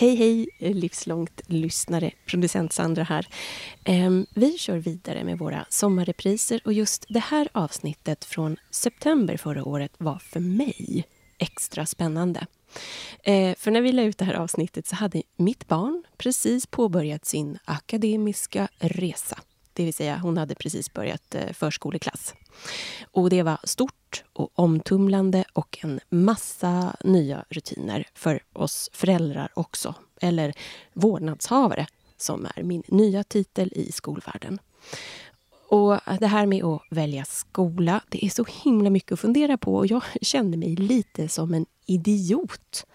Hej hej eh, livslångt lyssnare, producent Sandra här. Ehm, vi kör vidare med våra sommarrepriser och just det här avsnittet från september förra året var för mig extra spännande. Eh, för när vi la ut det här avsnittet så hade mitt barn precis påbörjat sin akademiska resa. Det vill säga, hon hade precis börjat eh, förskoleklass. Och det var stort och omtumlande och en massa nya rutiner för oss föräldrar också. Eller vårdnadshavare, som är min nya titel i skolvärlden. Och det här med att välja skola, det är så himla mycket att fundera på och jag kände mig lite som en idiot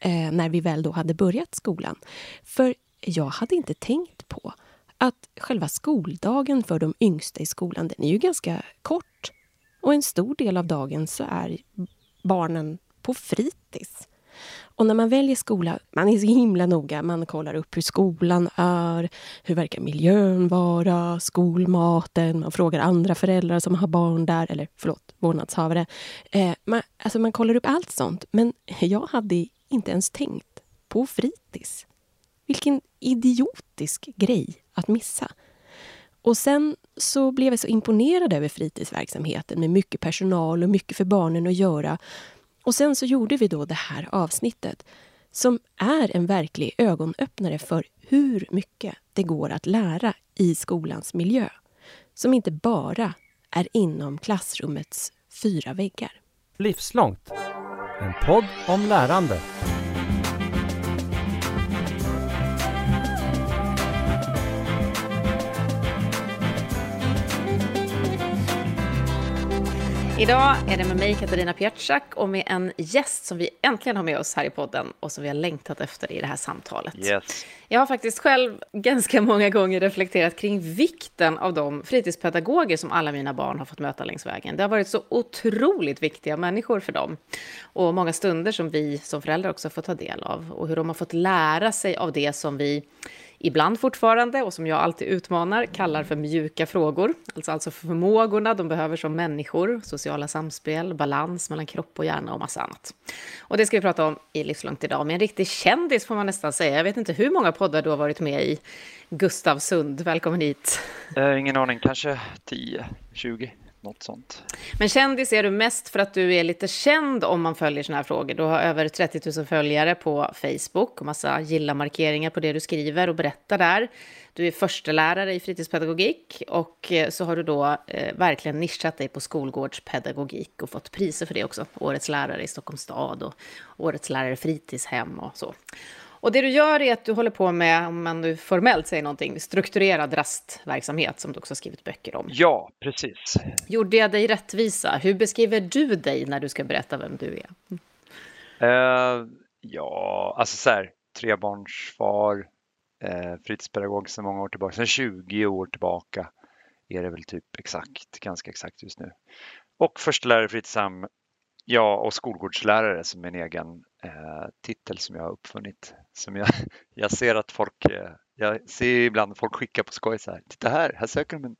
eh, när vi väl då hade börjat skolan. För jag hade inte tänkt på att själva skoldagen för de yngsta i skolan, den är ju ganska kort. Och en stor del av dagen så är barnen på fritids. Och när man väljer skola, man är så himla noga. Man kollar upp hur skolan är, hur verkar miljön vara, skolmaten, man frågar andra föräldrar som har barn där, eller förlåt, vårdnadshavare. Eh, man, alltså man kollar upp allt sånt, men jag hade inte ens tänkt på fritids. Vilken idiotisk grej att missa. Och sen så blev jag så imponerad över fritidsverksamheten med mycket personal och mycket för barnen att göra. Och sen så gjorde vi då det här avsnittet som är en verklig ögonöppnare för hur mycket det går att lära i skolans miljö. Som inte bara är inom klassrummets fyra väggar. Livslångt. En podd om lärande. Idag är det med mig, Katarina Pietschak, och med en gäst som vi äntligen har med oss här i podden och som vi har längtat efter i det här samtalet. Yes. Jag har faktiskt själv ganska många gånger reflekterat kring vikten av de fritidspedagoger som alla mina barn har fått möta längs vägen. Det har varit så otroligt viktiga människor för dem. Och många stunder som vi som föräldrar också får ta del av. Och hur de har fått lära sig av det som vi ibland fortfarande, och som jag alltid utmanar, kallar för mjuka frågor. Alltså, alltså förmågorna de behöver som människor, sociala samspel, balans mellan kropp och hjärna och massa annat. Och det ska vi prata om i Livslångt idag med en riktig kändis får man nästan säga. Jag vet inte hur många poddar du har varit med i. Gustav Sund, välkommen hit. Äh, ingen aning, kanske 10, 20 något sånt. Men kändis är du mest för att du är lite känd om man följer såna här frågor. Du har över 30 000 följare på Facebook och massa gilla-markeringar på det du skriver och berättar där. Du är förstelärare i fritidspedagogik och eh, så har du då eh, verkligen nischat dig på skolgårdspedagogik och fått priser för det också. Årets lärare i Stockholms stad och Årets lärare fritidshem och så. Och det du gör är att du håller på med, om man nu formellt säger någonting, strukturerad rastverksamhet som du också har skrivit böcker om. Ja, precis. Gjorde jag dig rättvisa? Hur beskriver du dig när du ska berätta vem du är? Uh, ja, alltså så här, trebarnsfar, eh, fritidspedagog sedan många år tillbaka, sedan 20 år tillbaka är det väl typ exakt, ganska exakt just nu. Och förstelärare i fritidshem Ja, och skolgårdslärare som en egen eh, titel som jag har uppfunnit. Som jag, jag ser att folk, eh, jag ser ibland folk skicka på skoj så här, titta här, här söker de en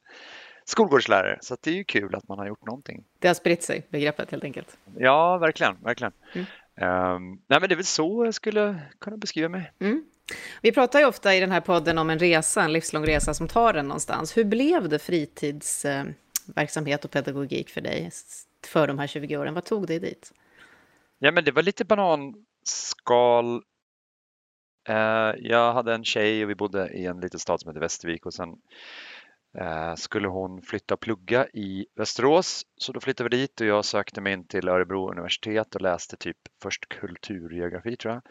skolgårdslärare. Så det är ju kul att man har gjort någonting. Det har spritt sig, begreppet helt enkelt. Ja, verkligen, verkligen. Mm. Um, nej, men det är väl så jag skulle kunna beskriva mig. Mm. Vi pratar ju ofta i den här podden om en resa, en livslång resa som tar en någonstans. Hur blev det fritidsverksamhet och pedagogik för dig? för de här 20 åren? Vad tog dig dit? Ja, men det var lite bananskal. Eh, jag hade en tjej och vi bodde i en liten stad som heter Västervik och sen eh, skulle hon flytta och plugga i Västerås. Så då flyttade vi dit och jag sökte mig in till Örebro universitet och läste typ först kulturgeografi tror jag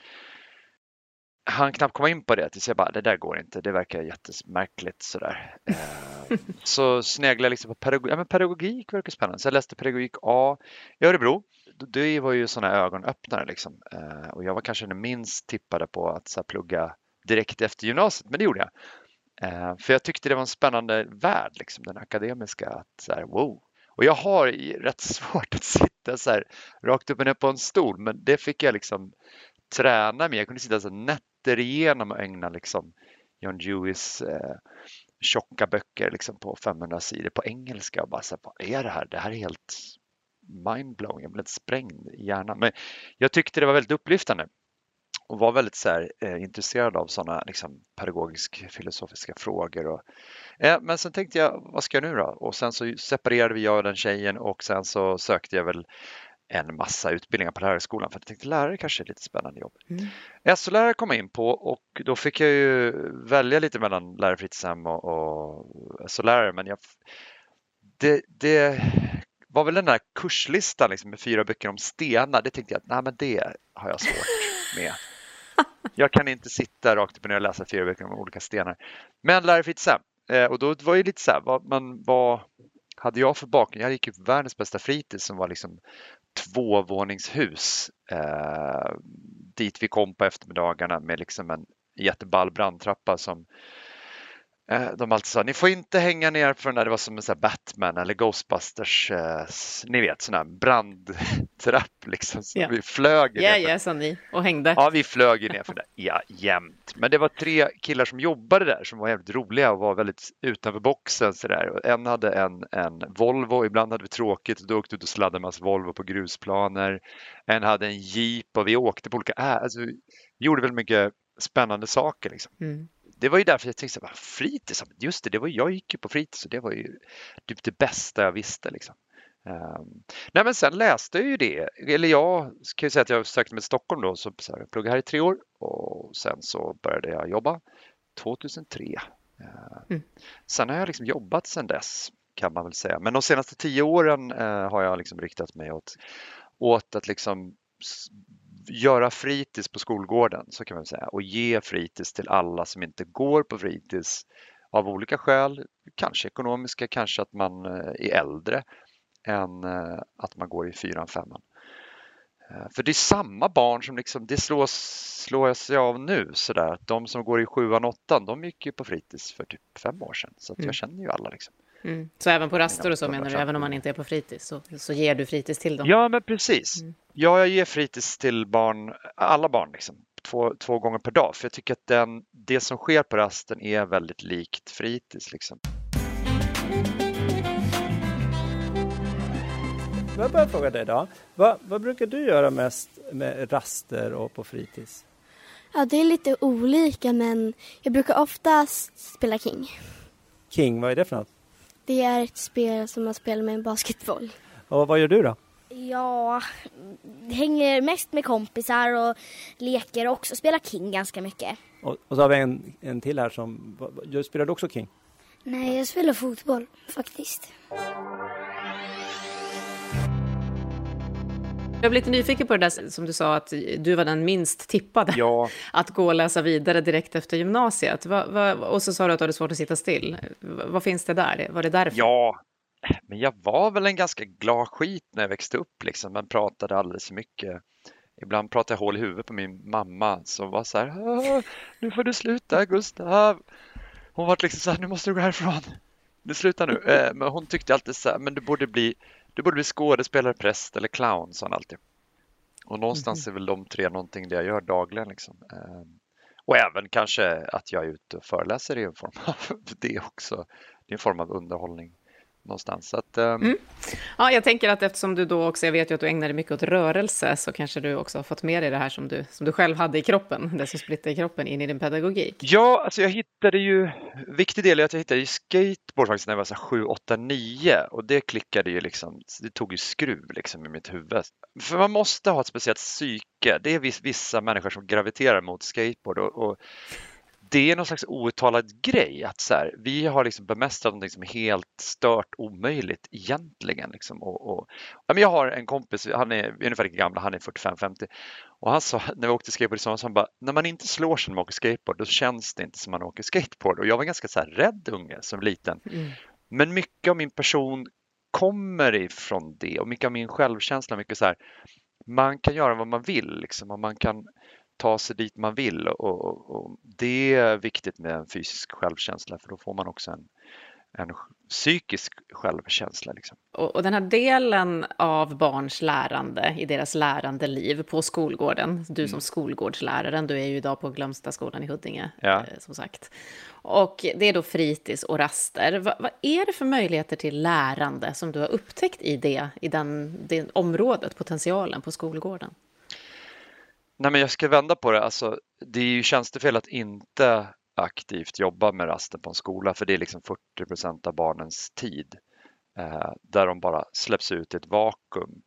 han knappt komma in på det tills jag bara, det där går inte, det verkar jättemärkligt sådär. Eh, så sneglade jag liksom på pedagogik, ja, men pedagogik verkar spännande. Så jag läste pedagogik A i Örebro. Det var ju sådana ögonöppnare liksom. Eh, och jag var kanske den minst tippade på att så här, plugga direkt efter gymnasiet, men det gjorde jag. Eh, för jag tyckte det var en spännande värld, liksom, den akademiska. Att, så här, wow. Och jag har rätt svårt att sitta så här, rakt upp och ner på en stol, men det fick jag liksom träna med. Jag kunde sitta så nätter igenom och ägna liksom John Deweys eh, tjocka böcker liksom på 500 sidor på engelska och bara så här, vad är det här? Det här är helt mindblowing. Jag blev sprängd i hjärnan. Men jag tyckte det var väldigt upplyftande. och var väldigt så här, eh, intresserad av sådana liksom, pedagogisk filosofiska frågor. Och, eh, men sen tänkte jag, vad ska jag nu då? Och sen så separerade vi jag och den tjejen och sen så sökte jag väl en massa utbildningar på lärarhögskolan för jag tänkte lärare kanske är lite spännande jobb. Mm. SO-lärare kom jag in på och då fick jag ju välja lite mellan lärarfritidshem och, och SO-lärare men jag, det, det var väl den där kurslistan liksom, med fyra böcker om stenar. Det tänkte jag att nej, men det har jag svårt med. Jag kan inte sitta rakt upp och ner och läsa fyra böcker om olika stenar. Men lärarfritidshem eh, och då var det lite så här, vad, man, vad hade jag för bakgrund? Jag gick ju världens bästa fritids som var liksom tvåvåningshus eh, dit vi kom på eftermiddagarna med liksom en jätteball brandtrappa som de alltid sa, ni får inte hänga ner från där det var som en Batman eller Ghostbusters, eh, ni vet sån här brandtrapp liksom. Så yeah. Vi flög Ja, yeah, ja, sa ni och hängde. Ja, vi flög ner för det. Ja, jämt. Men det var tre killar som jobbade där som var jävligt roliga och var väldigt utanför boxen så där. En hade en, en Volvo, ibland hade vi tråkigt och då åkte ut och sladdade med Volvo på grusplaner. En hade en Jeep och vi åkte på olika, äh, alltså, vi gjorde väldigt mycket spännande saker liksom. Mm det var ju därför jag tänkte, bara, fritids, just det, det var, jag gick ju på fritids och det var ju typ det bästa jag visste. Liksom. Um, nej men sen läste jag ju det, eller jag kan ju säga att jag sökte mig till Stockholm då, så, så jag pluggade här i tre år och sen så började jag jobba 2003. Uh, ehm, mm. Sen har jag liksom jobbat sen dess kan man väl säga, men de senaste tio åren uh, har jag liksom riktat mig åt, åt att liksom göra fritids på skolgården så kan man säga och ge fritids till alla som inte går på fritids av olika skäl, kanske ekonomiska, kanske att man eh, är äldre än eh, att man går i fyran, femman. Eh, för det är samma barn som liksom, det slås, slår sig av nu sådär att de som går i sjuan, åttan, de gick ju på fritids för typ fem år sedan så att mm. jag känner ju alla liksom. Mm. Så även på raster och så menar du, även om man inte är på fritids, så, så ger du fritids till dem? Ja, men precis. Mm. Ja, jag ger fritids till barn, alla barn, liksom, två, två gånger per dag. För jag tycker att den, det som sker på rasten är väldigt likt fritids. Liksom. Jag bara fråga dig då. Vad, vad brukar du göra mest med raster och på fritids? Ja, det är lite olika men jag brukar oftast spela King. King, vad är det för något? Det är ett spel som man spelar med en basketboll. Och vad gör du då? Ja, hänger mest med kompisar och leker och också spelar King ganska mycket. Och, och så har vi en, en till här som, spelar du också King? Nej, jag spelar fotboll faktiskt. Jag blir lite nyfiken på det där som du sa att du var den minst tippade ja. att gå och läsa vidare direkt efter gymnasiet. Va, va, och så sa du att du hade svårt att sitta still. Va, vad finns det där? Var det därför? Ja, men jag var väl en ganska glad skit när jag växte upp liksom, men pratade alldeles för mycket. Ibland pratade jag hål i huvudet på min mamma som var så här, nu får du sluta Gustav. Hon var liksom så här, nu måste du gå härifrån. Nu sluta nu. Eh, men hon tyckte alltid så här, men du borde bli du borde bli skådespelare, präst eller clown, sa han alltid. Och någonstans mm. är väl de tre någonting det jag gör dagligen. Liksom. Ehm, och även kanske att jag är ute och föreläser är en form av det också. Det är en form av underhållning någonstans. Så att, um... mm. Ja, jag tänker att eftersom du då också, jag vet ju att du ägnar dig mycket åt rörelse, så kanske du också har fått med dig det här som du, som du själv hade i kroppen, det som splittade i kroppen in i din pedagogik. Ja, alltså jag hittade ju, viktig del är att jag hittade ju skateboard faktiskt när jag var så 7, 8, 9 och det klickade ju liksom, det tog ju skruv liksom i mitt huvud. För man måste ha ett speciellt psyke, det är vissa människor som graviterar mot skateboard och, och det är någon slags outtalad grej att så här, vi har liksom bemästrat något som är helt stört omöjligt egentligen. Liksom. Och, och, ja, men jag har en kompis, han är ungefär lika gammal, han är 45-50 och han sa när vi åkte skateboard i somras, han bara, när man inte slår sig när man åker skateboard då känns det inte som man åker skateboard och jag var ganska så här rädd unge som liten. Mm. Men mycket av min person kommer ifrån det och mycket av min självkänsla, mycket så här, man kan göra vad man vill liksom, och man kan ta sig dit man vill och, och, det är viktigt med en fysisk självkänsla för då får man också en, en psykisk självkänsla. Liksom. Och, och, den här delen av barns lärande i deras lärande liv på skolgården, du som mm. skolgårdsläraren, du är ju idag på Glömstaskolan i Huddinge, ja. eh, som sagt. Och det är då fritids och raster. Va, vad är det för möjligheter till lärande som du har upptäckt i det, i den, det området, potentialen på skolgården? Nej, men jag ska vända på det. Alltså, det är ju tjänstefel att inte aktivt jobba med rasten på en skola för det är liksom 40 procent av barnens tid eh, där de bara släpps ut i ett vakuum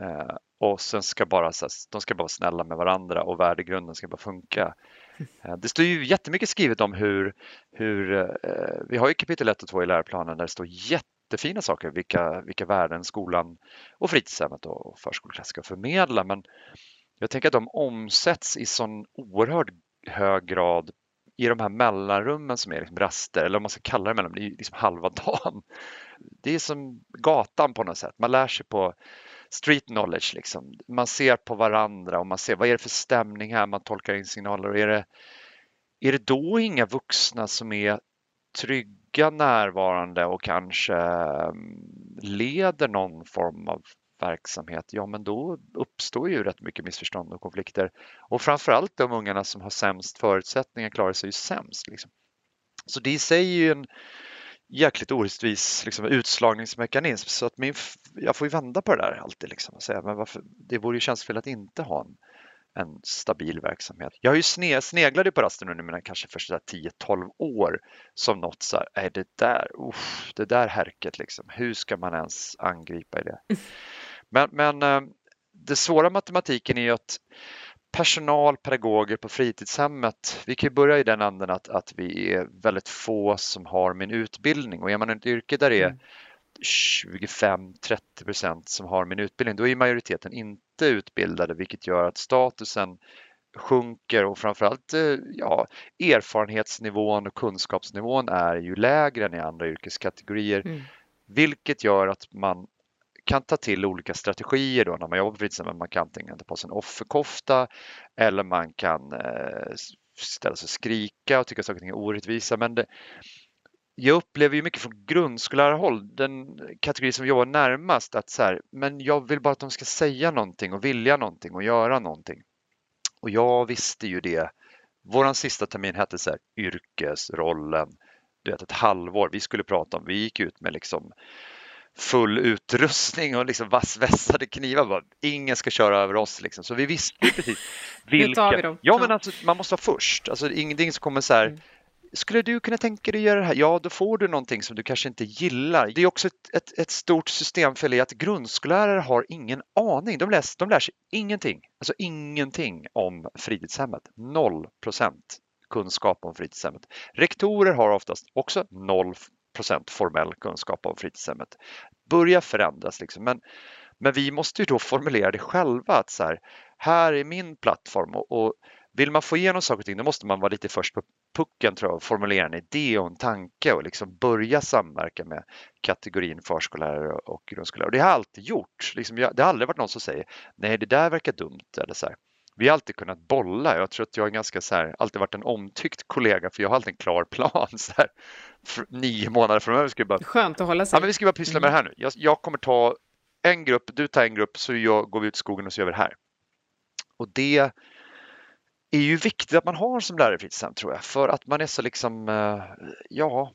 eh, och sen ska bara, så här, de ska bara vara snälla med varandra och värdegrunden ska bara funka. Eh, det står ju jättemycket skrivet om hur, hur eh, vi har ju kapitel 1 och 2 i läroplanen där det står jättefina saker, vilka, vilka värden skolan och fritidshemmet och förskoleklass ska förmedla. Men jag tänker att de omsätts i sån oerhört hög grad i de här mellanrummen som är liksom raster, eller om man ska kalla det mellanrum, det är liksom halva dagen. Det är som gatan på något sätt. Man lär sig på street knowledge. Liksom. Man ser på varandra och man ser vad är det för stämning här, man tolkar in signaler. Och är, det, är det då inga vuxna som är trygga, närvarande och kanske mm, leder någon form av verksamhet, ja men då uppstår ju rätt mycket missförstånd och konflikter. Och framförallt de ungarna som har sämst förutsättningar klarar sig ju sämst. Liksom. Så det i sig är ju en jäkligt orättvis liksom, utslagningsmekanism så att min, jag får ju vända på det där alltid liksom, och säga men varför, det vore ju känslofyllt att inte ha en, en stabil verksamhet. Jag har ju sne, sneglade på rasten under mina kanske första 10-12 år som något så här, är det där, uff, det där härket liksom, hur ska man ens angripa i det? Men, men eh, det svåra matematiken är ju att personal, pedagoger på fritidshemmet, vi kan börja i den anden att, att vi är väldigt få som har min utbildning och är man i ett yrke där det är 25-30 mm. procent som har min utbildning, då är majoriteten inte utbildade vilket gör att statusen sjunker och framförallt eh, ja, erfarenhetsnivån och kunskapsnivån är ju lägre än i andra yrkeskategorier. Mm. Vilket gör att man kan ta till olika strategier då när man jobbar på fritidshemmet. Man kan antingen ta på sig en offerkofta eller man kan eh, ställa sig och skrika och tycka att saker och ting är orättvisa. Men det, jag upplever ju mycket från grundskollärarhåll, den kategori som jobbar närmast, att så här, men jag vill bara att de ska säga någonting och vilja någonting och göra någonting. Och jag visste ju det. Våran sista termin hette så här, yrkesrollen. Du vet, ett halvår. Vi skulle prata om, vi gick ut med liksom full utrustning och liksom vassvässade knivar. Bara, ingen ska köra över oss. Liksom. Så vi visste precis vilka. vi dem. Ja, men alltså, man måste vara först. Alltså, ingenting som kommer så här. Mm. Skulle du kunna tänka dig att göra det här? Ja, då får du någonting som du kanske inte gillar. Det är också ett, ett, ett stort systemfel i att grundskollärare har ingen aning. De, läs, de lär sig ingenting, alltså ingenting om fritidshemmet. Noll procent kunskap om fritidshemmet. Rektorer har oftast också noll procent formell kunskap om fritidshemmet. börjar förändras liksom. Men, men vi måste ju då formulera det själva att så här, här är min plattform och, och vill man få igenom saker och ting då måste man vara lite först på pucken tror jag och formulera en idé och en tanke och liksom börja samverka med kategorin förskollärare och grundskollärare. Och det har jag alltid gjort. Liksom, det har aldrig varit någon som säger nej det där verkar dumt eller så här vi har alltid kunnat bolla. Jag tror att jag är ganska så här, alltid varit en omtyckt kollega för jag har alltid en klar plan. Så här, nio månader framöver ska vi bara... Skönt att hålla sig. Ja, men vi ska bara pyssla med det här nu. Jag, jag, kommer ta en grupp, du tar en grupp, så jag, går vi ut i skogen och så gör vi det här. Och det är ju viktigt att man har som lärare i fritidshem tror jag, för att man är så liksom, eh, ja,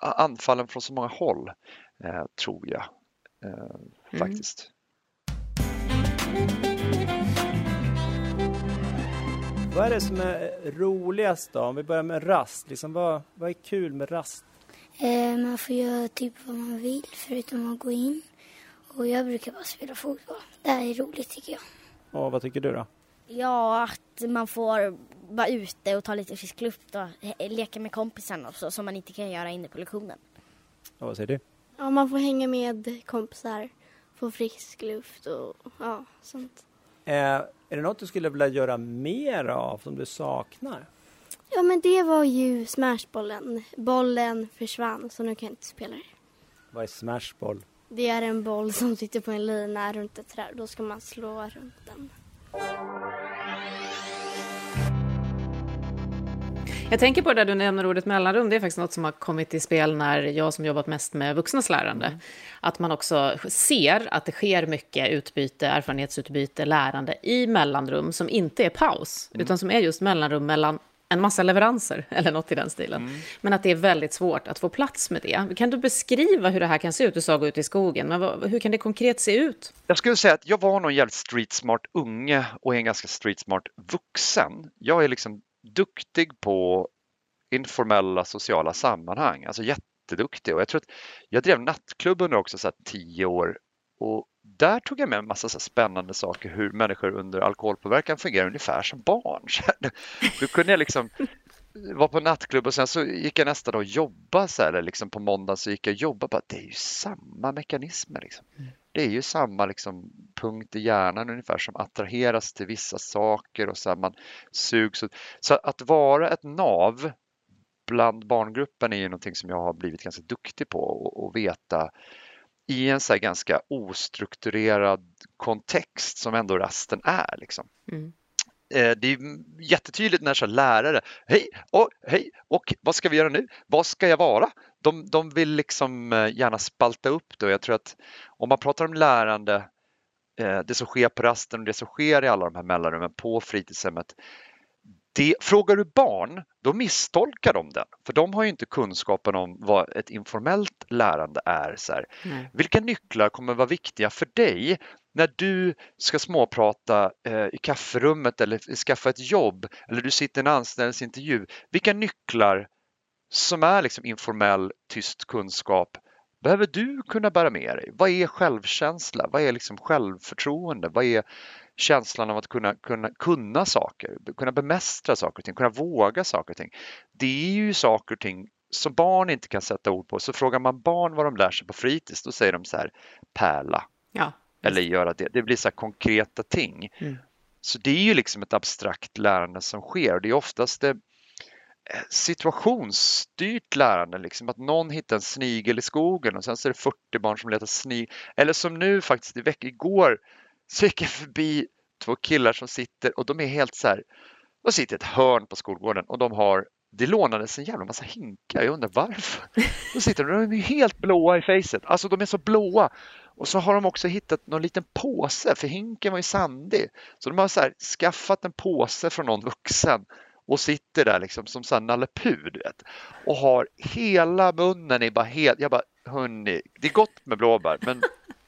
anfallen från så många håll, eh, tror jag eh, mm. Vad är det som är roligast då? Om vi börjar med rast. Liksom, vad, vad är kul med rast? Eh, man får göra typ vad man vill förutom att gå in. Och jag brukar bara spela fotboll. Det här är roligt tycker jag. Och vad tycker du då? Ja, att man får vara ute och ta lite frisk luft och leka med kompisarna och så, som man inte kan göra inne på lektionen. Och vad säger du? Ja, man får hänga med kompisar, få frisk luft och ja, sånt. Eh, är det något du skulle vilja göra mer av som du saknar? Ja, men det var ju smashbollen. Bollen försvann, så nu kan jag inte spela det. Vad är smashboll? Det är en boll som sitter på en lina runt ett träd. Då ska man slå runt den. Jag tänker på det där du nämner ordet mellanrum, det är faktiskt något som har kommit i spel när jag som jobbat mest med vuxnas lärande, mm. att man också ser att det sker mycket utbyte, erfarenhetsutbyte, lärande i mellanrum som inte är paus, mm. utan som är just mellanrum mellan en massa leveranser eller något i den stilen. Mm. Men att det är väldigt svårt att få plats med det. Kan du beskriva hur det här kan se ut? Du sa gå ut i skogen, men vad, hur kan det konkret se ut? Jag skulle säga att jag var nog en jävligt street smart unge och en ganska street smart vuxen. Jag är liksom duktig på informella sociala sammanhang, alltså jätteduktig. Och jag tror att jag drev nattklubb under också så här tio år och där tog jag med en massa så spännande saker hur människor under alkoholpåverkan fungerar ungefär som barn. Då kunde jag liksom vara på nattklubb och sen så gick jag nästa dag och jobba så här, eller liksom på måndag så gick jag och jobbade. Bara, det är ju samma mekanismer. Liksom. Mm. Det är ju samma liksom, punkt i hjärnan ungefär som attraheras till vissa saker och så här, man sugs. Så att vara ett nav bland barngruppen är ju någonting som jag har blivit ganska duktig på och veta i en så ganska ostrukturerad kontext som ändå rasten är. Liksom. Mm. Eh, det är jättetydligt när så lärare, hej, och, hej, och vad ska vi göra nu? Vad ska jag vara? De, de vill liksom eh, gärna spalta upp det och jag tror att om man pratar om lärande, eh, det som sker på rasten och det som sker i alla de här mellanrummen på fritidshemmet, det, frågar du barn, då misstolkar de den, för de har ju inte kunskapen om vad ett informellt lärande är. Så mm. Vilka nycklar kommer vara viktiga för dig när du ska småprata eh, i kafferummet eller skaffa ett jobb eller du sitter i en anställningsintervju? Vilka nycklar som är liksom informell tyst kunskap behöver du kunna bära med dig? Vad är självkänsla? Vad är liksom självförtroende? Vad är känslan av att kunna, kunna, kunna saker, kunna bemästra saker och ting, kunna våga saker och ting. Det är ju saker och ting som barn inte kan sätta ord på. Så frågar man barn vad de lär sig på fritids, då säger de så här pärla. Ja, eller göra det. Det blir så konkreta ting. Mm. Så det är ju liksom ett abstrakt lärande som sker. Det är oftast det eh, situationsstyrt lärande, liksom att någon hittar en snigel i skogen och sen så är det 40 barn som letar snigel. Eller som nu faktiskt i veckan, igår så gick jag förbi två killar som sitter och de är helt så här, de sitter i ett hörn på skolgården och de har det lånades en jävla massa hinkar, jag undrar varför? De sitter de är helt blåa i facet, alltså de är så blåa. Och så har de också hittat någon liten påse, för hinken var ju sandig. Så de har så här, skaffat en påse från någon vuxen och sitter där liksom som så Nalle och har hela munnen i bara helt, jag bara hörni, det är gott med blåbär men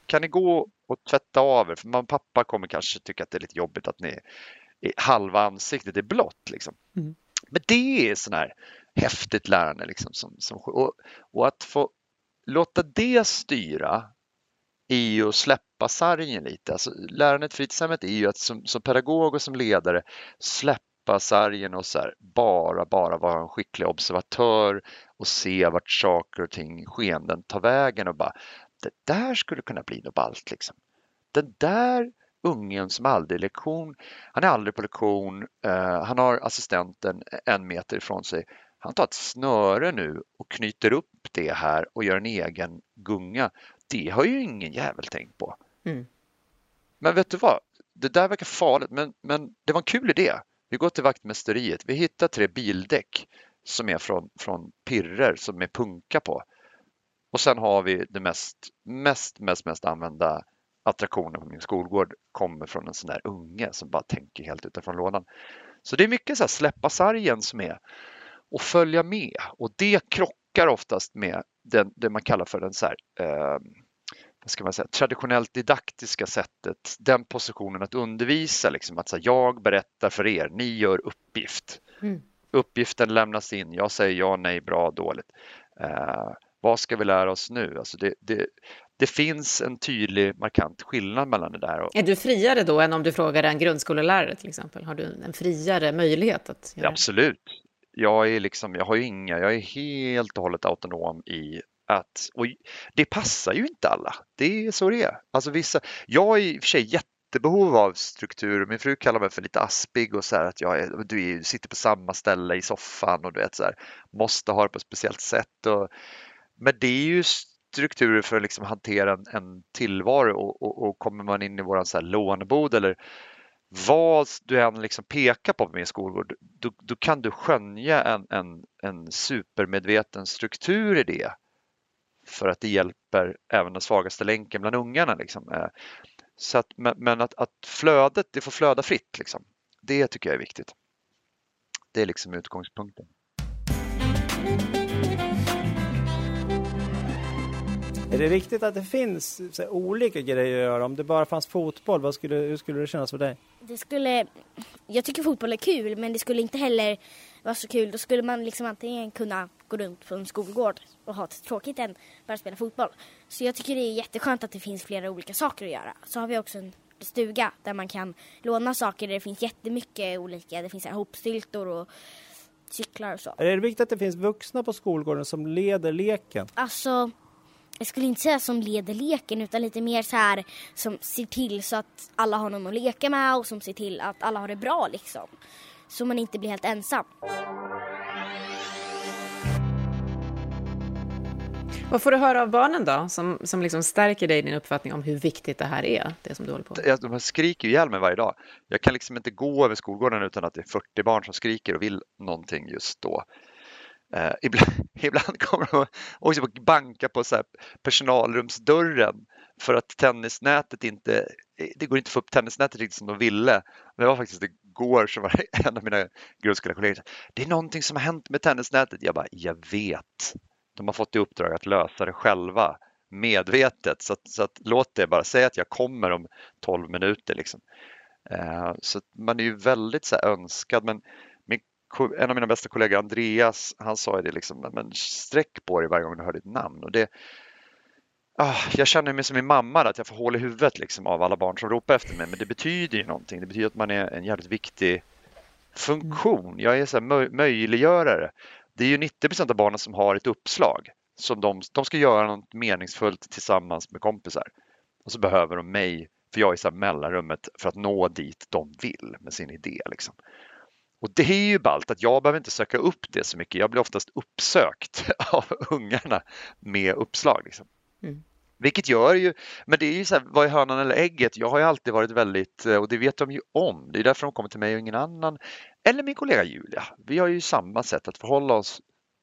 kan ni gå och tvätta av er? För mamma och pappa kommer kanske tycka att det är lite jobbigt att ni halva ansiktet är blått. Liksom. Mm. Men det är sån här häftigt lärande. Liksom, som, som, och, och, att få låta det styra är ju att släppa sargen lite. Alltså, lärandet i fritidshemmet är ju att som, som pedagog och som ledare släppa sargen och så här, bara, bara vara en skicklig observatör och se vart saker och ting, skeenden tar vägen och bara det där skulle kunna bli något ballt liksom. Den där ungen som aldrig är lektion, han är aldrig på lektion, eh, han har assistenten en meter ifrån sig. Han tar ett snöre nu och knyter upp det här och gör en egen gunga. Det har ju ingen jävel tänkt på. Mm. Men vet du vad? Det där verkar farligt, men, men det var en kul idé. Vi går till vaktmästeriet. Vi hittar tre bildäck som är från, från pirrer som är punka på. Och sen har vi det mest, mest, mest, mest använda attraktionen på min skolgård kommer från en sån där unge som bara tänker helt utifrån lådan. Så det är mycket så här släppa sargen som är och följa med och det krockar oftast med den, det man kallar för den så här, eh, ska man säga, traditionellt didaktiska sättet, den positionen att undervisa, liksom att så här, jag berättar för er, ni gör uppgift. Mm. Uppgiften lämnas in, jag säger ja, nej, bra, dåligt. Eh, vad ska vi lära oss nu? Alltså det, det, det finns en tydlig markant skillnad mellan det där. Är du friare då än om du frågar en grundskolelärare till exempel? Har du en friare möjlighet att göra Absolut. Jag, är liksom, jag har inga, jag är helt och hållet autonom i att, och det passar ju inte alla. Det är så det är. Alltså vissa, jag är i och för sig jättebehov av struktur. Min fru kallar mig för lite aspig och så här att jag är, du sitter på samma ställe i soffan och du vet så här, måste ha det på ett speciellt sätt. Och, men det är ju strukturer för att liksom hantera en, en tillvaro och, och, och, kommer man in i våran så här lånebod eller vad du än liksom pekar på med min skolgård, då, då, kan du skönja en, en, en supermedveten struktur i det för att det hjälper även den svagaste länken bland ungarna. Liksom. Eh, så att, men att, att flödet, det får flöda fritt, liksom. det tycker jag är viktigt. Det är liksom utgångspunkten. Är det viktigt att det finns här, olika grejer att göra? Om det bara fanns fotboll, vad skulle, hur skulle det kännas för dig? Det skulle... Jag tycker fotboll är kul men det skulle inte heller vara så kul. Då skulle man liksom antingen kunna gå runt på en skolgård och ha det tråkigt än bara spela fotboll. Så jag tycker det är jätteskönt att det finns flera olika saker att göra. Så har vi också en stuga där man kan låna saker där det finns jättemycket olika. Det finns hopstyltor och cyklar och så. Är det viktigt att det finns vuxna på skolgården som leder leken? Alltså, jag skulle inte säga som leder leken utan lite mer så här som ser till så att alla har någon att leka med och som ser till att alla har det bra liksom. Så man inte blir helt ensam. Vad får du höra av barnen då, som, som liksom stärker dig i din uppfattning om hur viktigt det här är, det som du håller på med? De skriker ju ihjäl mig varje dag. Jag kan liksom inte gå över skolgården utan att det är 40 barn som skriker och vill någonting just då. Eh, ibland, ibland kommer de också banka på så personalrumsdörren för att tennisnätet inte, eh, det går inte att få upp tennisnätet riktigt som de ville. Det var faktiskt igår som var en av mina grundskolekollegor det är någonting som har hänt med tennisnätet. Jag bara, jag vet. De har fått i uppdrag att lösa det själva medvetet så, att, så att, låt det bara säga att jag kommer om 12 minuter. Liksom. Eh, så man är ju väldigt så önskad men en av mina bästa kollegor Andreas han sa ju det liksom, men sträck på dig varje gång du hör ditt namn och det, ah, jag känner mig som min mamma, att jag får hål i huvudet liksom, av alla barn som ropar efter mig men det betyder ju någonting, det betyder att man är en jävligt viktig funktion. Jag är så här möj möjliggörare det är ju 90 procent av barnen som har ett uppslag som de, de ska göra något meningsfullt tillsammans med kompisar. Och så behöver de mig, för jag är så mellanrummet för att nå dit de vill med sin idé. Liksom. Och det är ju ballt att jag behöver inte söka upp det så mycket. Jag blir oftast uppsökt av ungarna med uppslag. Liksom. Mm. Vilket gör ju, men det är ju så här, vad är hönan eller ägget? Jag har ju alltid varit väldigt, och det vet de ju om, det är därför de kommer till mig och ingen annan. Eller min kollega Julia. Vi har ju samma sätt att förhålla oss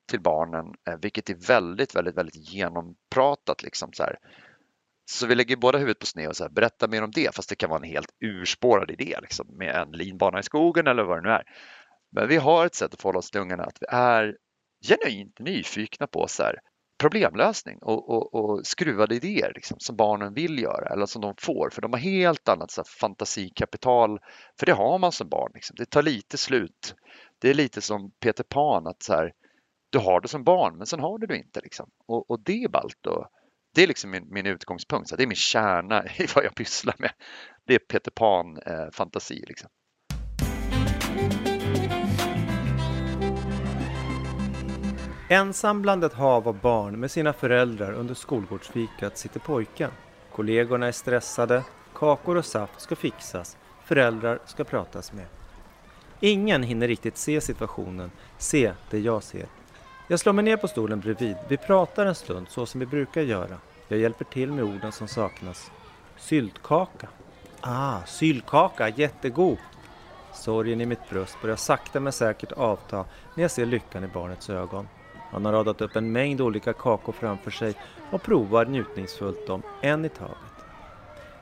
till barnen, eh, vilket är väldigt, väldigt, väldigt genompratat. Liksom så, här så vi lägger båda huvudet på sned och så här, berätta mer om det, fast det kan vara en helt urspårad idé liksom, med en linbana i skogen eller vad det nu är. Men vi har ett sätt att förhålla oss till ungarna att vi är genuint nyfikna på så här, problemlösning och, och, och skruvade idéer liksom, som barnen vill göra eller som de får för de har helt annat så här, fantasikapital för det har man som barn. Liksom. Det tar lite slut. Det är lite som Peter Pan att så här, du har det som barn men sen har du det inte. Liksom. Och, och det är ballt. Och, det är liksom min, min utgångspunkt. Så det är min kärna i vad jag pysslar med. Det är Peter Pan-fantasi. Eh, liksom. Ensam bland ett hav av barn med sina föräldrar under skolgårdsfikat sitter pojken. Kollegorna är stressade, kakor och saft ska fixas, föräldrar ska pratas med. Ingen hinner riktigt se situationen, se det jag ser. Jag slår mig ner på stolen bredvid. Vi pratar en stund så som vi brukar göra. Jag hjälper till med orden som saknas. Syltkaka. Ah, syltkaka, jättegod. Sorgen i mitt bröst börjar sakta men säkert avta när jag ser lyckan i barnets ögon. Han har radat upp en mängd olika kakor framför sig och provar njutningsfullt dem, en i taget.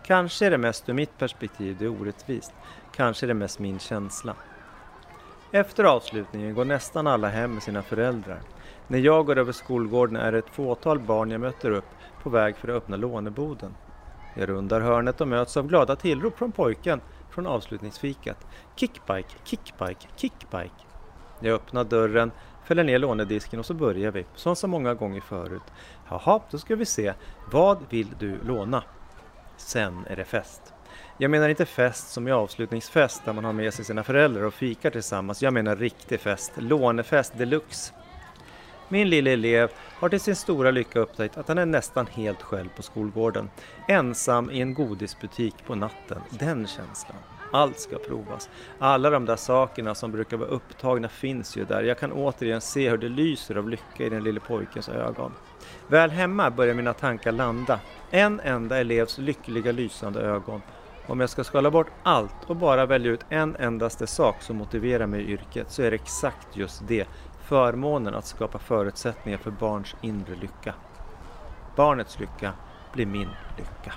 Kanske är det mest ur mitt perspektiv det är orättvist. Kanske är det mest min känsla. Efter avslutningen går nästan alla hem med sina föräldrar. När jag går över skolgården är det ett fåtal barn jag möter upp på väg för att öppna låneboden. Jag rundar hörnet och möts av glada tillrop från pojken från avslutningsfikat. Kickbike, kickbike, kickbike. Jag öppnar dörren, fäller ner lånedisken och så börjar vi, som så många gånger förut. Jaha, då ska vi se. Vad vill du låna? Sen är det fest. Jag menar inte fest som i avslutningsfest där man har med sig sina föräldrar och fikar tillsammans. Jag menar riktig fest, lånefest deluxe. Min lille elev har till sin stora lycka upptäckt att han är nästan helt själv på skolgården. Ensam i en godisbutik på natten. Den känslan. Allt ska provas. Alla de där sakerna som brukar vara upptagna finns ju där. Jag kan återigen se hur det lyser av lycka i den lille pojkens ögon. Väl hemma börjar mina tankar landa. En enda elevs lyckliga lysande ögon. Om jag ska skala bort allt och bara välja ut en endaste sak som motiverar mig i yrket så är det exakt just det. Förmånen att skapa förutsättningar för barns inre lycka. Barnets lycka blir min lycka.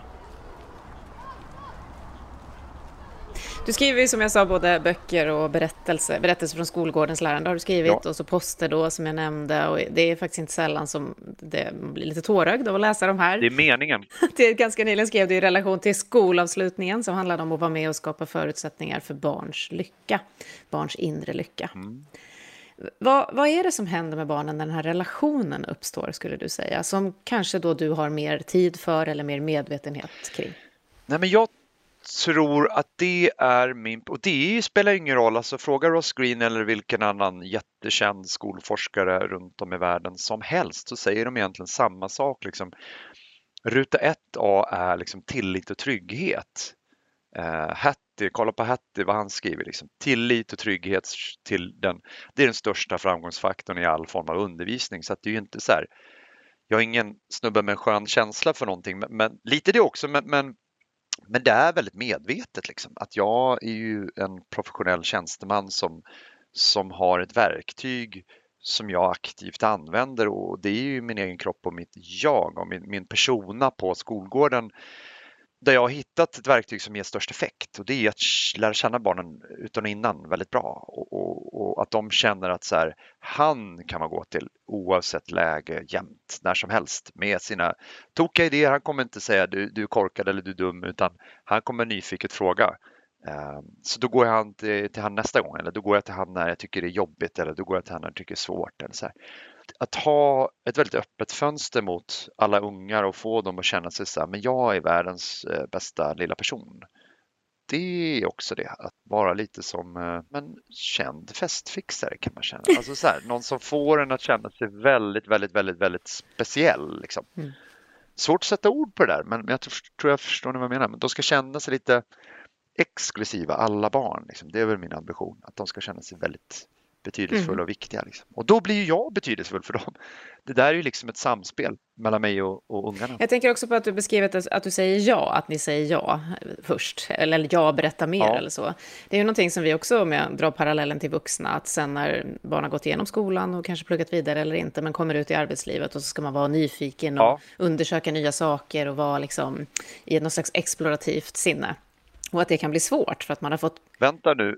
Du skriver ju som jag sa både böcker och berättelser, berättelser från skolgårdens lärande har du skrivit ja. och så poster då som jag nämnde och det är faktiskt inte sällan som det blir lite tårögd av att läsa de här. Det är meningen. det är ganska nyligen skrev du i relation till skolavslutningen som handlade om att vara med och skapa förutsättningar för barns lycka, barns inre lycka. Mm. Vad, vad, är det som händer med barnen när den här relationen uppstår, skulle du säga? Som kanske då du har mer tid för eller mer medvetenhet kring? Nej, men jag tror att det är min... Och det spelar ingen roll, alltså fråga Ross Green eller vilken annan jättekänd skolforskare runt om i världen som helst så säger de egentligen samma sak. Liksom. Ruta 1A är liksom tillit och trygghet. Uh, Hattie, kolla på Hattie vad han skriver, liksom. tillit och trygghet till den, det är den största framgångsfaktorn i all form av undervisning. Så att det är ju inte så här, jag är ingen snubbe med en skön känsla för någonting, men, men lite det också, men, men, men, det är väldigt medvetet liksom. att jag är ju en professionell tjänsteman som, som har ett verktyg som jag aktivt använder och det är ju min egen kropp och mitt jag och min, min persona på skolgården där jag har hittat ett verktyg som ger störst effekt och det är att lära känna barnen utan och innan väldigt bra och, och, och, att de känner att så här, han kan man gå till oavsett läge jämt, när som helst med sina tokiga idéer. Han kommer inte säga du, du är korkad eller du är dum utan han kommer nyfiket fråga. Ehm, så då går jag till, till han nästa gång eller då går jag till han när jag tycker det är jobbigt eller då går jag till han när jag tycker det är svårt. Eller så här att ha ett väldigt öppet fönster mot alla ungar och få dem att känna sig så här, men jag är världens eh, bästa lilla person. Det är också det, att vara lite som eh, men, känd festfixare kan man känna. Alltså så här, någon som får en att känna sig väldigt, väldigt, väldigt, väldigt speciell. Liksom. Mm. Svårt att sätta ord på det där, men jag tror jag förstår vad jag menar. Men de ska känna sig lite exklusiva, alla barn. Liksom. Det är väl min ambition, att de ska känna sig väldigt betydelsefulla mm. och viktiga. Liksom. Och då blir ju jag betydelsefull för dem. Det där är ju liksom ett samspel mellan mig och, och ungarna. Jag tänker också på att du beskriver att, att du säger ja, att ni säger ja först, eller ja, berätta mer ja. eller så. Det är ju någonting som vi också, om jag drar parallellen till vuxna, att sen när barn har gått igenom skolan och kanske pluggat vidare eller inte, men kommer ut i arbetslivet och så ska man vara nyfiken och ja. undersöka nya saker och vara liksom i något slags explorativt sinne. Och att det kan bli svårt för att man har fått... Vänta nu,